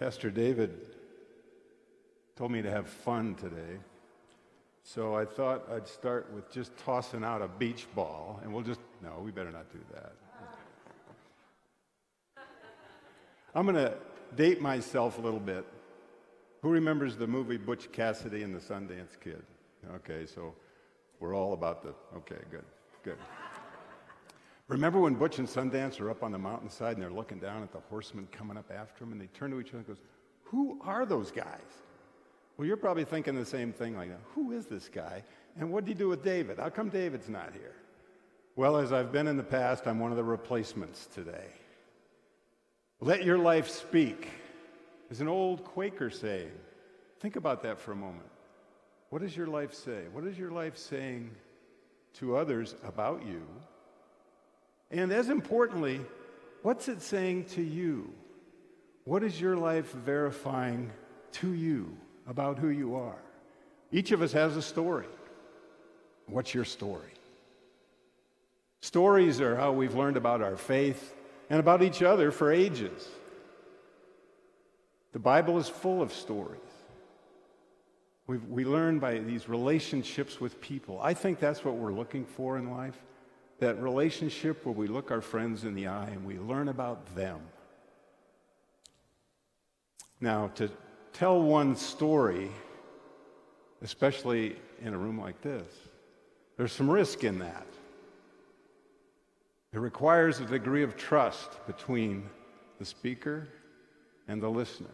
Pastor David told me to have fun today. So I thought I'd start with just tossing out a beach ball, and we'll just, no, we better not do that. I'm going to date myself a little bit. Who remembers the movie Butch Cassidy and the Sundance Kid? Okay, so we're all about the, okay, good, good. Remember when Butch and Sundance are up on the mountainside and they're looking down at the horsemen coming up after them and they turn to each other and goes, who are those guys? Well, you're probably thinking the same thing like that. Who is this guy? And what did he do with David? How come David's not here? Well, as I've been in the past, I'm one of the replacements today. Let your life speak is an old Quaker saying. Think about that for a moment. What does your life say? What is your life saying to others about you? And as importantly, what's it saying to you? What is your life verifying to you about who you are? Each of us has a story. What's your story? Stories are how we've learned about our faith and about each other for ages. The Bible is full of stories. we we learn by these relationships with people. I think that's what we're looking for in life that relationship where we look our friends in the eye and we learn about them. Now, to tell one story, especially in a room like this, there's some risk in that. It requires a degree of trust between the speaker and the listener.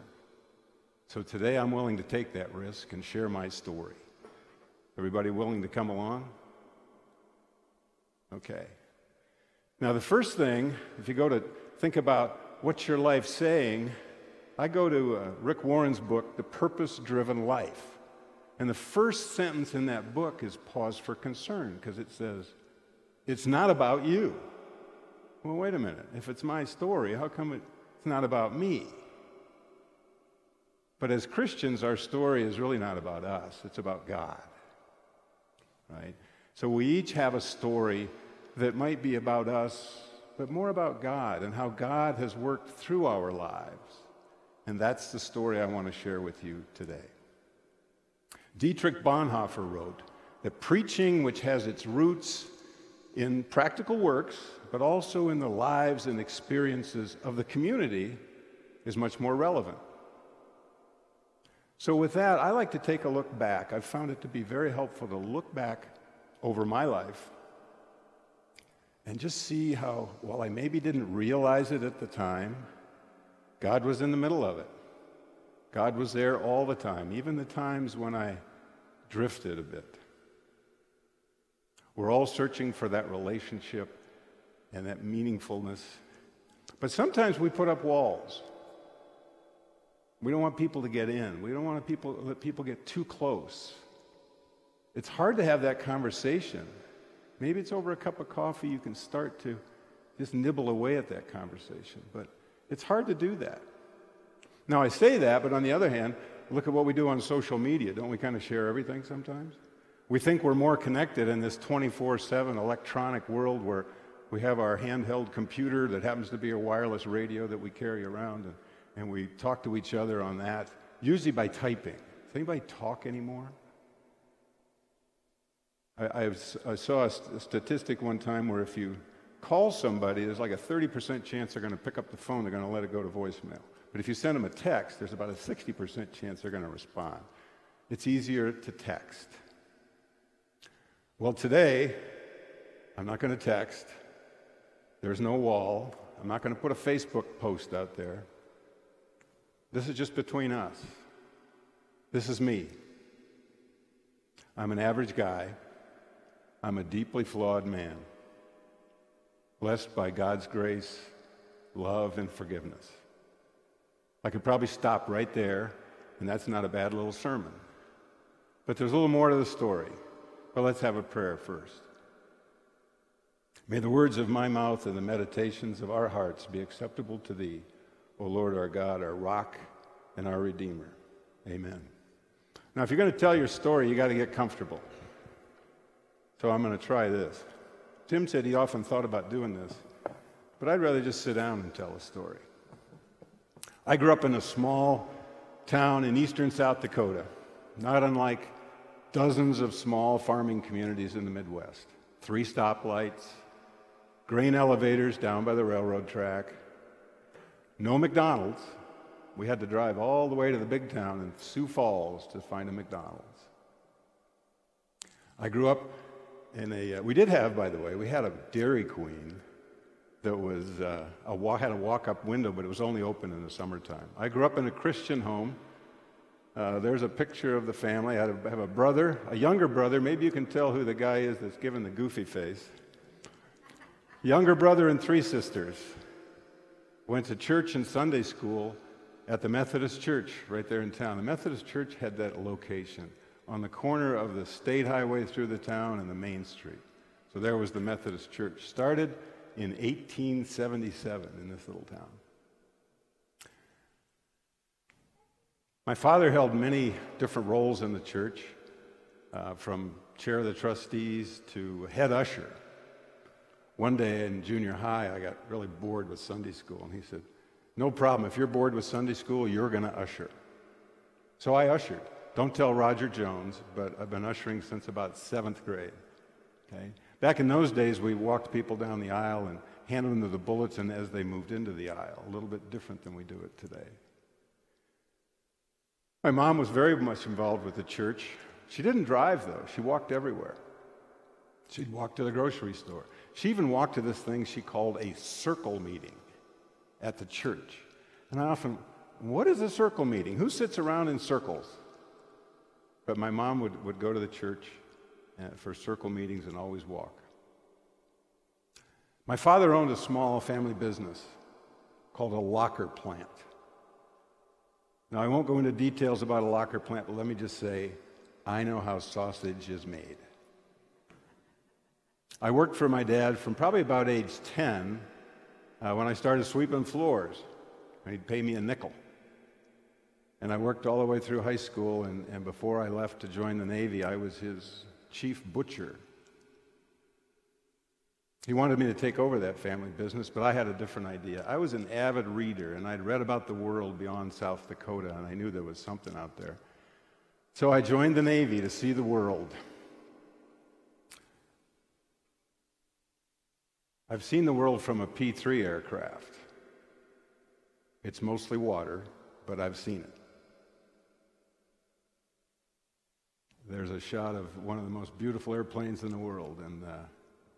So today I'm willing to take that risk and share my story. Everybody willing to come along? Okay. Now, the first thing, if you go to think about what's your life saying, I go to uh, Rick Warren's book, The Purpose Driven Life. And the first sentence in that book is pause for concern because it says, It's not about you. Well, wait a minute. If it's my story, how come it's not about me? But as Christians, our story is really not about us, it's about God. Right? So we each have a story that might be about us, but more about God and how God has worked through our lives. And that's the story I want to share with you today. Dietrich Bonhoeffer wrote that preaching, which has its roots in practical works, but also in the lives and experiences of the community, is much more relevant. So, with that, I like to take a look back. I've found it to be very helpful to look back over my life and just see how, while I maybe didn't realize it at the time, God was in the middle of it. God was there all the time, even the times when I drifted a bit. We're all searching for that relationship and that meaningfulness. But sometimes we put up walls. We don't want people to get in. We don't want people let people get too close. It's hard to have that conversation. Maybe it's over a cup of coffee you can start to just nibble away at that conversation, but it's hard to do that. Now I say that, but on the other hand, look at what we do on social media. Don't we kind of share everything sometimes? We think we're more connected in this 24/7 electronic world where we have our handheld computer that happens to be a wireless radio that we carry around and, and we talk to each other on that, usually by typing. Does anybody talk anymore? I, I, saw a statistic one time where if you call somebody, there's like a 30% chance they're going to pick up the phone, they're going to let it go to voicemail. But if you send them a text, there's about a 60% chance they're going to respond. It's easier to text. Well, today, I'm not going to text. There's no wall. I'm not going to put a Facebook post out there. This is just between us. This is me. I'm an average guy I'm a deeply flawed man, blessed by God's grace, love, and forgiveness. I could probably stop right there, and that's not a bad little sermon. But there's a little more to the story. But let's have a prayer first. May the words of my mouth and the meditations of our hearts be acceptable to thee, O Lord our God, our rock and our Redeemer. Amen. Now, if you're going to tell your story, you got to get comfortable. So I'm going to try this. Tim said he often thought about doing this, but I'd rather just sit down and tell a story. I grew up in a small town in eastern South Dakota, not unlike dozens of small farming communities in the Midwest. Three stoplights, grain elevators down by the railroad track, no McDonald's. We had to drive all the way to the big town in Sioux Falls to find a McDonald's. I grew up in a, uh, we did have, by the way, we had a Dairy Queen that was, uh, a, had a walk up window, but it was only open in the summertime. I grew up in a Christian home. Uh, there's a picture of the family. I have a brother, a younger brother. Maybe you can tell who the guy is that's giving the goofy face. Younger brother and three sisters. Went to church and Sunday school at the Methodist Church right there in town. The Methodist Church had that location on the corner of the state highway through the town and the main street. So there was the Methodist Church. Started in 1877 in this little town. My father held many different roles in the church, uh, from chair of the trustees to head usher. One day in junior high, I got really bored with Sunday school, and he said, No problem. If you're bored with Sunday school, you're going to usher. So I ushered. Don't tell Roger Jones, but I've been ushering since about seventh grade. Okay? Back in those days, we walked people down the aisle and handed them the bulletin as they moved into the aisle, a little bit different than we do it today. My mom was very much involved with the church. She didn't drive, though. She walked everywhere. She'd walk to the grocery store. She even walked to this thing she called a circle meeting at the church. And I often, what is a circle meeting? Who sits around in circles? But my mom would, would go to the church uh, for circle meetings and always walk. My father owned a small family business called a locker plant. Now, I won't go into details about a locker plant, but let me just say I know how sausage is made. I worked for my dad from probably about age 10 uh, when I started sweeping floors. and He'd pay me a nickel. And I worked all the way through high school, and, and before I left to join the Navy, I was his chief butcher. He wanted me to take over that family business, but I had a different idea. I was an avid reader, and I'd read about the world beyond South Dakota, and I knew there was something out there. So I joined the Navy to see the world. I've seen the world from a P 3 aircraft. It's mostly water, but I've seen it. There's a shot of one of the most beautiful airplanes in the world, and uh,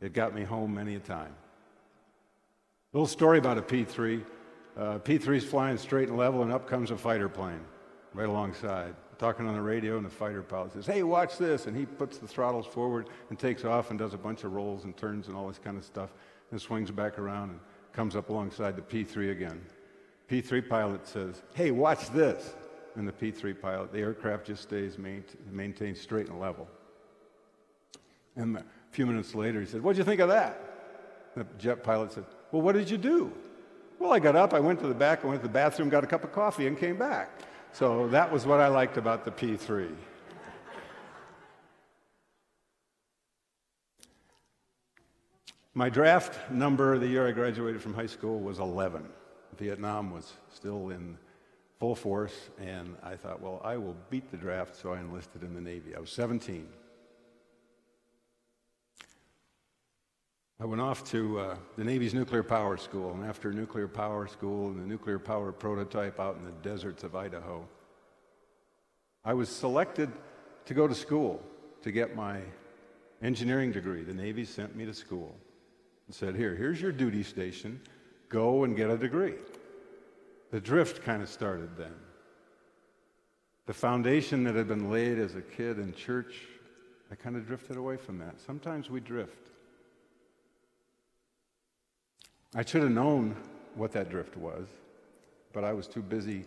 it got me home many a time. A little story about a P 3. Uh, P 3's flying straight and level, and up comes a fighter plane right alongside. Talking on the radio, and the fighter pilot says, Hey, watch this. And he puts the throttles forward and takes off and does a bunch of rolls and turns and all this kind of stuff, and swings back around and comes up alongside the P 3 again. P 3 pilot says, Hey, watch this. And the P 3 pilot, the aircraft just stays maintained straight and level. And a few minutes later, he said, What'd you think of that? The jet pilot said, Well, what did you do? Well, I got up, I went to the back, I went to the bathroom, got a cup of coffee, and came back. So that was what I liked about the P3. My draft number the year I graduated from high school was 11. Vietnam was still in full force, and I thought, well, I will beat the draft, so I enlisted in the Navy. I was 17. I went off to uh, the Navy's nuclear power school, and after nuclear power school and the nuclear power prototype out in the deserts of Idaho, I was selected to go to school to get my engineering degree. The Navy sent me to school and said, Here, here's your duty station. Go and get a degree. The drift kind of started then. The foundation that had been laid as a kid in church, I kind of drifted away from that. Sometimes we drift. I should have known what that drift was, but I was too busy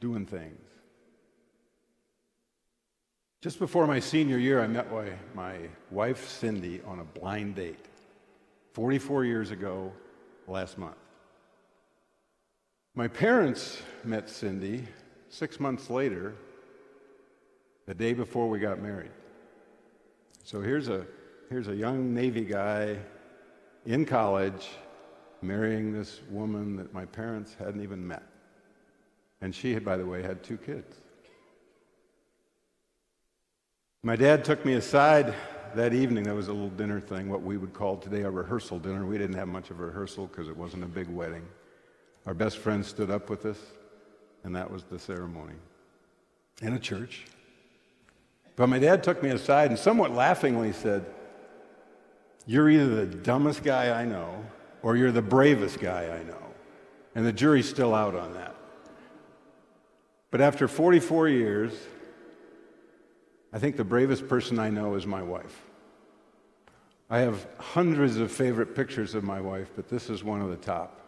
doing things. Just before my senior year, I met my, my wife, Cindy, on a blind date 44 years ago last month. My parents met Cindy six months later, the day before we got married. So here's a, here's a young Navy guy in college marrying this woman that my parents hadn't even met. And she, had, by the way, had two kids. My dad took me aside that evening. That was a little dinner thing, what we would call today a rehearsal dinner. We didn't have much of a rehearsal because it wasn't a big wedding. Our best friend stood up with us, and that was the ceremony in a church. But my dad took me aside and somewhat laughingly said, You're either the dumbest guy I know or you're the bravest guy I know. And the jury's still out on that. But after 44 years, I think the bravest person I know is my wife. I have hundreds of favorite pictures of my wife, but this is one of the top.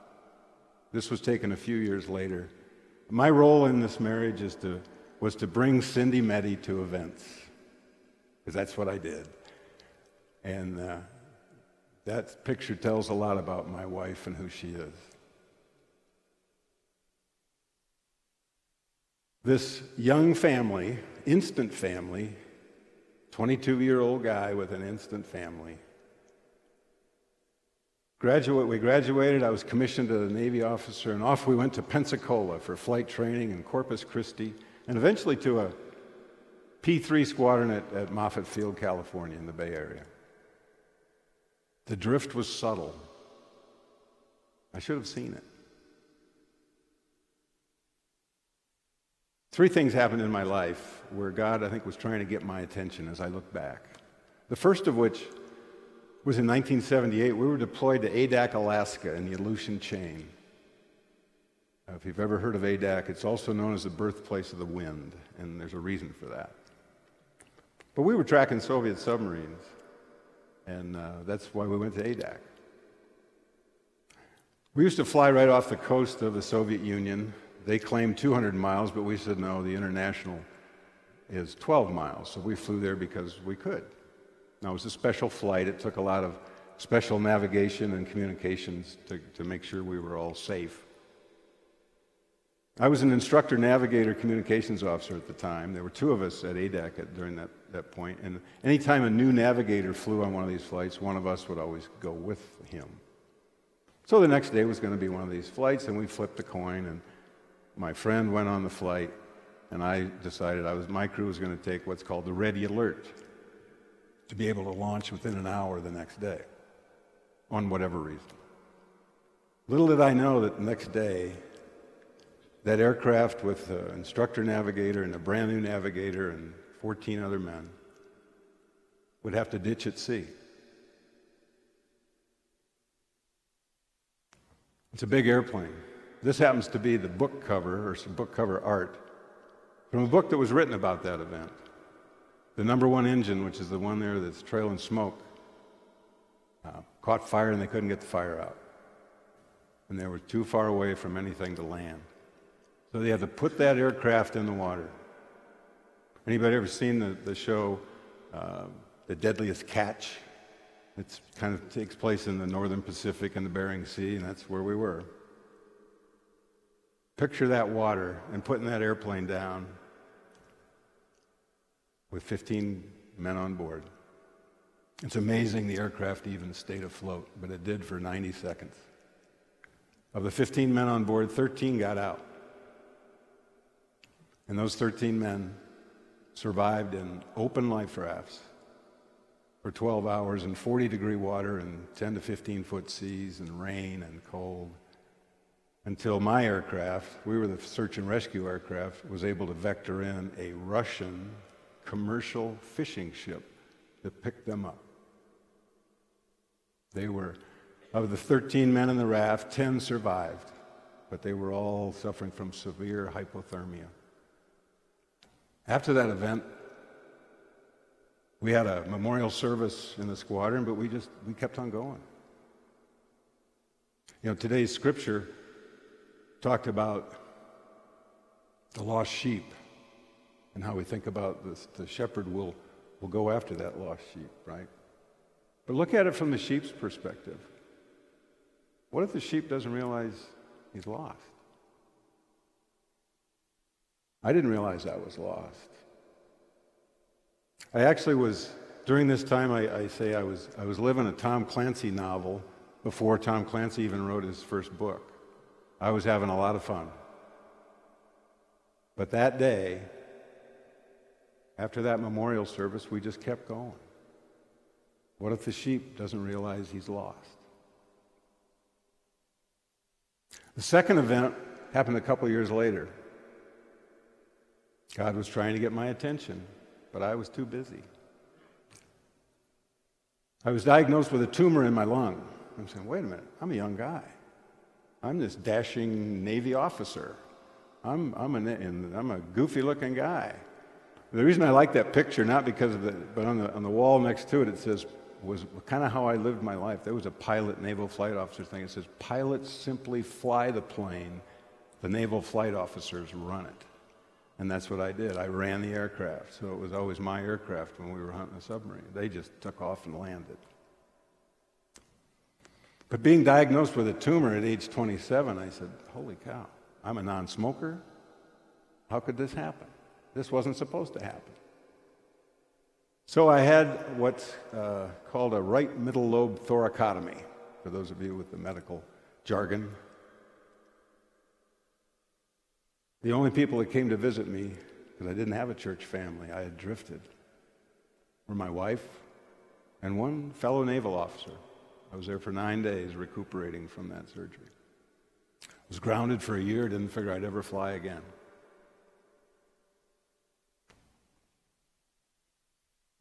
This was taken a few years later. My role in this marriage is to, was to bring Cindy Meddy to events, because that's what I did. And uh, that picture tells a lot about my wife and who she is. This young family, instant family, 22 year old guy with an instant family. Graduate, we graduated, I was commissioned as a Navy officer, and off we went to Pensacola for flight training in Corpus Christi, and eventually to a P 3 squadron at, at Moffett Field, California, in the Bay Area. The drift was subtle. I should have seen it. Three things happened in my life where God, I think, was trying to get my attention as I look back. The first of which was in 1978. We were deployed to Adak, Alaska, in the Aleutian Chain. Now, if you've ever heard of Adak, it's also known as the birthplace of the wind, and there's a reason for that. But we were tracking Soviet submarines, and uh, that's why we went to Adak. We used to fly right off the coast of the Soviet Union they claimed 200 miles, but we said no, the international is 12 miles. So we flew there because we could. Now, it was a special flight. It took a lot of special navigation and communications to, to make sure we were all safe. I was an instructor navigator communications officer at the time. There were two of us at Adak at, during that, that point. And anytime a new navigator flew on one of these flights, one of us would always go with him. So the next day was going to be one of these flights, and we flipped a coin, and my friend went on the flight, and I decided I was, my crew was going to take what's called the ready alert to be able to launch within an hour the next day on whatever reason. Little did I know that the next day, that aircraft with an instructor navigator and a brand new navigator and 14 other men would have to ditch at sea. It's a big airplane. This happens to be the book cover or some book cover art from a book that was written about that event. The number one engine, which is the one there that's trailing smoke, uh, caught fire and they couldn't get the fire out. And they were too far away from anything to land. So they had to put that aircraft in the water. Anybody ever seen the, the show uh, The Deadliest Catch? It kind of takes place in the northern Pacific and the Bering Sea, and that's where we were. Picture that water and putting that airplane down with 15 men on board. It's amazing the aircraft even stayed afloat, but it did for 90 seconds. Of the 15 men on board, 13 got out. And those 13 men survived in open life rafts for 12 hours in 40 degree water and 10 to 15 foot seas and rain and cold until my aircraft, we were the search and rescue aircraft, was able to vector in a Russian commercial fishing ship that picked them up. They were, of the 13 men in the raft, 10 survived, but they were all suffering from severe hypothermia. After that event, we had a memorial service in the squadron, but we just we kept on going. You know, today's scripture talked about the lost sheep and how we think about this, the shepherd will, will go after that lost sheep, right? But look at it from the sheep's perspective. What if the sheep doesn't realize he's lost? I didn't realize I was lost. I actually was, during this time, I, I say I was, I was living a Tom Clancy novel before Tom Clancy even wrote his first book. I was having a lot of fun. But that day, after that memorial service, we just kept going. What if the sheep doesn't realize he's lost? The second event happened a couple years later. God was trying to get my attention, but I was too busy. I was diagnosed with a tumor in my lung. I'm saying, wait a minute, I'm a young guy. I'm this dashing Navy officer. I'm, I'm, a, I'm a goofy looking guy. The reason I like that picture, not because of it, but on the, on the wall next to it, it says, was kind of how I lived my life. There was a pilot, naval flight officer thing. It says, pilots simply fly the plane, the naval flight officers run it. And that's what I did. I ran the aircraft. So it was always my aircraft when we were hunting a submarine. They just took off and landed. But being diagnosed with a tumor at age 27, I said, Holy cow, I'm a non smoker. How could this happen? This wasn't supposed to happen. So I had what's uh, called a right middle lobe thoracotomy, for those of you with the medical jargon. The only people that came to visit me, because I didn't have a church family, I had drifted, were my wife and one fellow naval officer. I was there for nine days recuperating from that surgery. I was grounded for a year, didn't figure I'd ever fly again.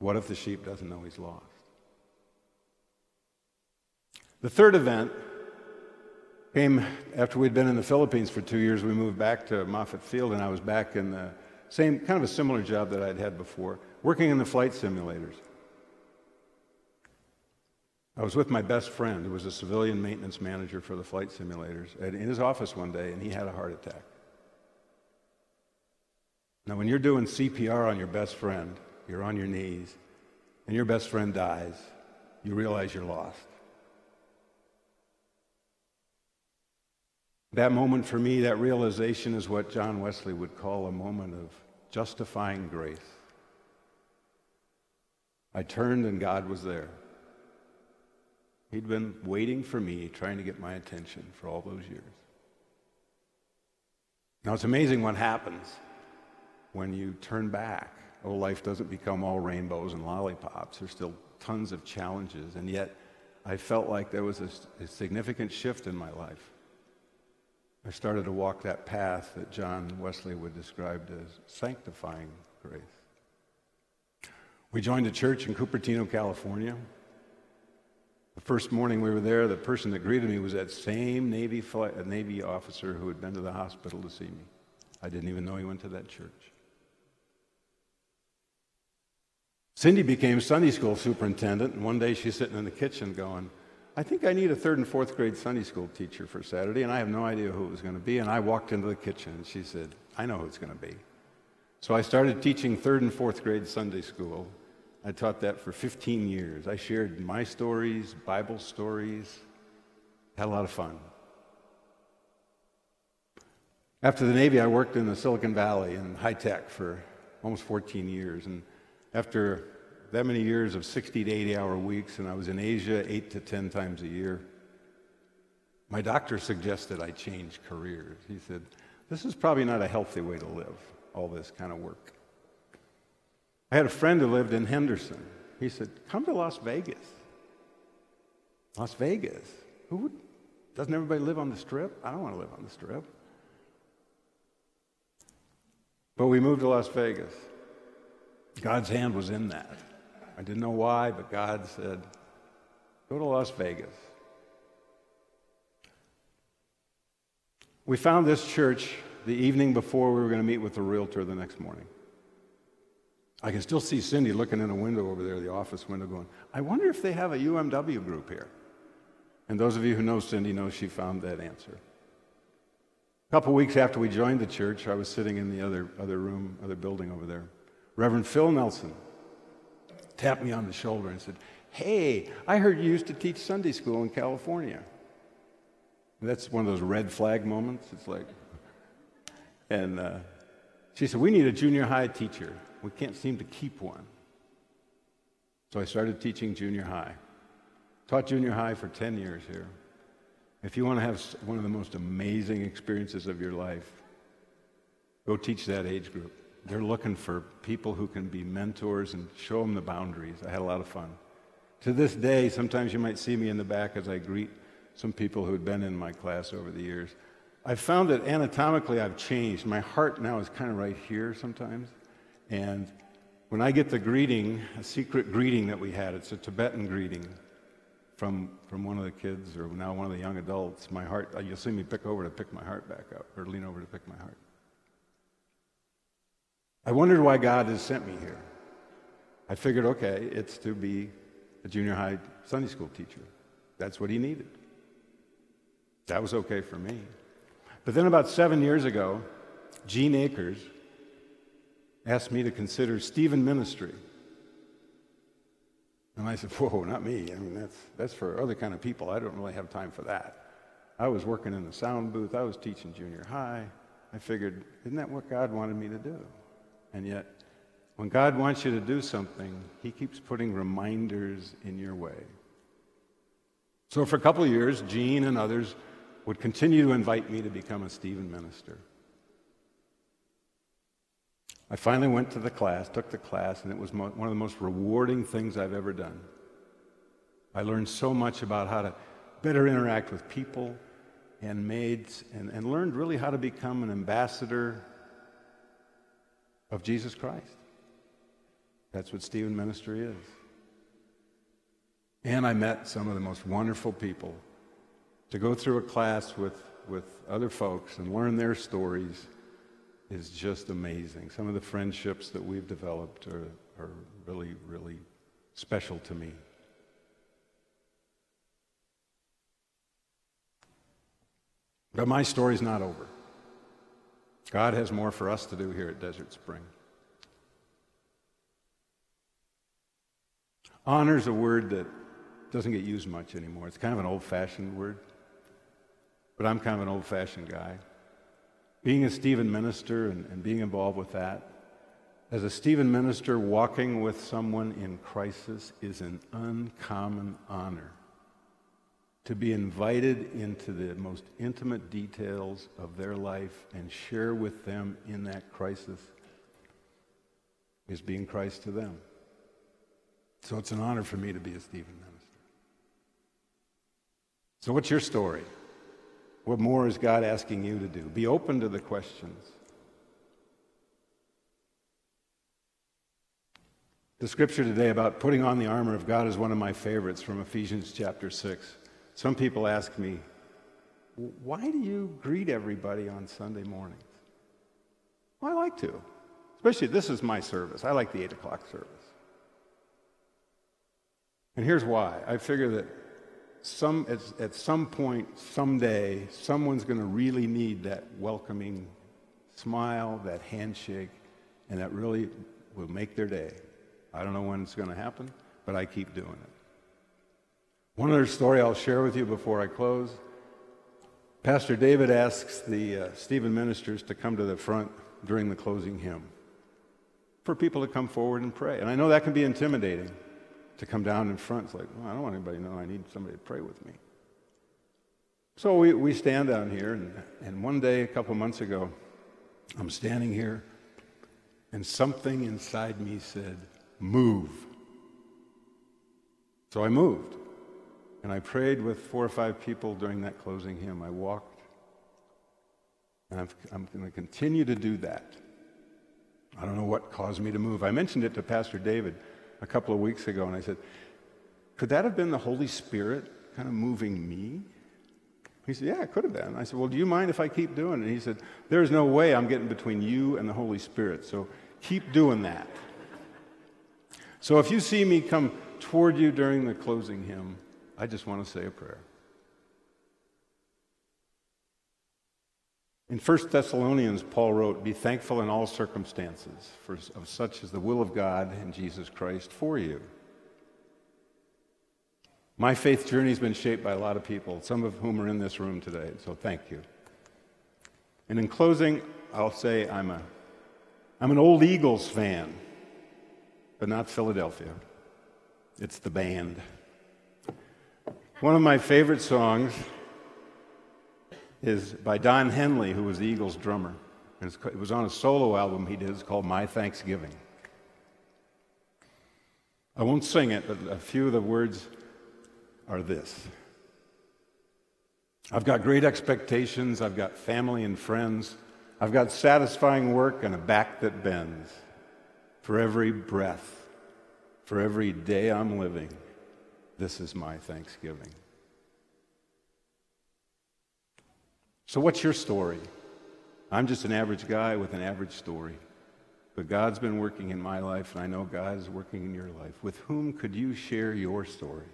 What if the sheep doesn't know he's lost? The third event came after we'd been in the Philippines for two years. We moved back to Moffett Field, and I was back in the same kind of a similar job that I'd had before, working in the flight simulators. I was with my best friend, who was a civilian maintenance manager for the flight simulators, in his office one day, and he had a heart attack. Now, when you're doing CPR on your best friend, you're on your knees, and your best friend dies, you realize you're lost. That moment for me, that realization is what John Wesley would call a moment of justifying grace. I turned and God was there. He'd been waiting for me, trying to get my attention for all those years. Now, it's amazing what happens when you turn back oh, life doesn't become all rainbows and lollipops. There's still tons of challenges. And yet, I felt like there was a, a significant shift in my life. I started to walk that path that John Wesley would describe as sanctifying grace. We joined a church in Cupertino, California. The first morning we were there, the person that greeted me was that same Navy, flight, Navy officer who had been to the hospital to see me. I didn't even know he went to that church. Cindy became Sunday school superintendent, and one day she's sitting in the kitchen going, I think I need a third and fourth grade Sunday school teacher for Saturday, and I have no idea who it was going to be. And I walked into the kitchen, and she said, I know who it's going to be. So I started teaching third and fourth grade Sunday school. I taught that for 15 years. I shared my stories, Bible stories, had a lot of fun. After the Navy, I worked in the Silicon Valley in high tech for almost 14 years. And after that many years of 60 to 80 hour weeks, and I was in Asia eight to 10 times a year, my doctor suggested I change careers. He said, This is probably not a healthy way to live, all this kind of work. I had a friend who lived in Henderson. He said, Come to Las Vegas. Las Vegas? Who would, doesn't everybody live on the strip? I don't want to live on the strip. But we moved to Las Vegas. God's hand was in that. I didn't know why, but God said, Go to Las Vegas. We found this church the evening before we were going to meet with the realtor the next morning. I can still see Cindy looking in a window over there, the office window, going, I wonder if they have a UMW group here. And those of you who know Cindy know she found that answer. A couple weeks after we joined the church, I was sitting in the other, other room, other building over there. Reverend Phil Nelson tapped me on the shoulder and said, Hey, I heard you used to teach Sunday school in California. And that's one of those red flag moments. It's like, and uh, she said, We need a junior high teacher. We can't seem to keep one. So I started teaching junior high. Taught junior high for 10 years here. If you want to have one of the most amazing experiences of your life, Go teach that age group. They're looking for people who can be mentors and show them the boundaries. I had a lot of fun. To this day, sometimes you might see me in the back as I greet some people who had been in my class over the years. I've found that anatomically I've changed. My heart now is kind of right here sometimes. And when I get the greeting, a secret greeting that we had, it's a Tibetan greeting from, from one of the kids or now one of the young adults, my heart, you'll see me pick over to pick my heart back up or lean over to pick my heart. I wondered why God has sent me here. I figured, okay, it's to be a junior high Sunday school teacher. That's what he needed. That was okay for me. But then about seven years ago, Gene Akers asked me to consider Stephen ministry. And I said, whoa, not me. I mean, that's, that's for other kind of people. I don't really have time for that. I was working in the sound booth. I was teaching junior high. I figured, isn't that what God wanted me to do? And yet, when God wants you to do something, He keeps putting reminders in your way. So for a couple of years, Gene and others would continue to invite me to become a Stephen minister. I finally went to the class, took the class, and it was mo- one of the most rewarding things I've ever done. I learned so much about how to better interact with people and maids, and, and learned really how to become an ambassador of Jesus Christ. That's what Stephen ministry is. And I met some of the most wonderful people. To go through a class with, with other folks and learn their stories is just amazing. Some of the friendships that we've developed are, are really, really special to me. But my story's not over. God has more for us to do here at Desert Spring. Honor is a word that doesn't get used much anymore. It's kind of an old fashioned word, but I'm kind of an old fashioned guy. Being a Stephen minister and, and being involved with that, as a Stephen minister, walking with someone in crisis is an uncommon honor. To be invited into the most intimate details of their life and share with them in that crisis is being Christ to them. So it's an honor for me to be a Stephen minister. So, what's your story? What more is God asking you to do? Be open to the questions. The scripture today about putting on the armor of God is one of my favorites from Ephesians chapter 6. Some people ask me, why do you greet everybody on Sunday mornings? Well, I like to. Especially, this is my service. I like the 8 o'clock service. And here's why. I figure that some, at, at some point, someday, someone's going to really need that welcoming smile, that handshake, and that really will make their day. I don't know when it's going to happen, but I keep doing it. One other story I'll share with you before I close. Pastor David asks the uh, Stephen ministers to come to the front during the closing hymn for people to come forward and pray. And I know that can be intimidating to come down in front. It's like, well, I don't want anybody to know I need somebody to pray with me. So we, we stand down here, and, and one day, a couple months ago, I'm standing here, and something inside me said, Move. So I moved. And I prayed with four or five people during that closing hymn. I walked. And I'm, I'm going to continue to do that. I don't know what caused me to move. I mentioned it to Pastor David a couple of weeks ago, and I said, Could that have been the Holy Spirit kind of moving me? He said, Yeah, it could have been. I said, Well, do you mind if I keep doing it? And he said, There's no way I'm getting between you and the Holy Spirit, so keep doing that. So if you see me come toward you during the closing hymn, I just want to say a prayer. In 1 Thessalonians, Paul wrote, Be thankful in all circumstances, for of such is the will of God in Jesus Christ for you. My faith journey has been shaped by a lot of people, some of whom are in this room today, so thank you. And in closing, I'll say I'm, a, I'm an old Eagles fan, but not Philadelphia. It's the band. One of my favorite songs is by Don Henley, who was the Eagles drummer. And it was on a solo album he did. It's called My Thanksgiving. I won't sing it, but a few of the words are this I've got great expectations, I've got family and friends, I've got satisfying work and a back that bends. For every breath, for every day I'm living, this is my Thanksgiving. So, what's your story? I'm just an average guy with an average story. But God's been working in my life, and I know God is working in your life. With whom could you share your story?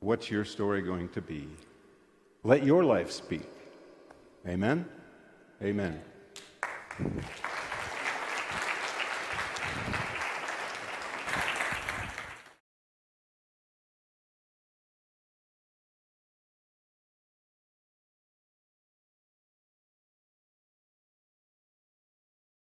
What's your story going to be? Let your life speak. Amen? Amen.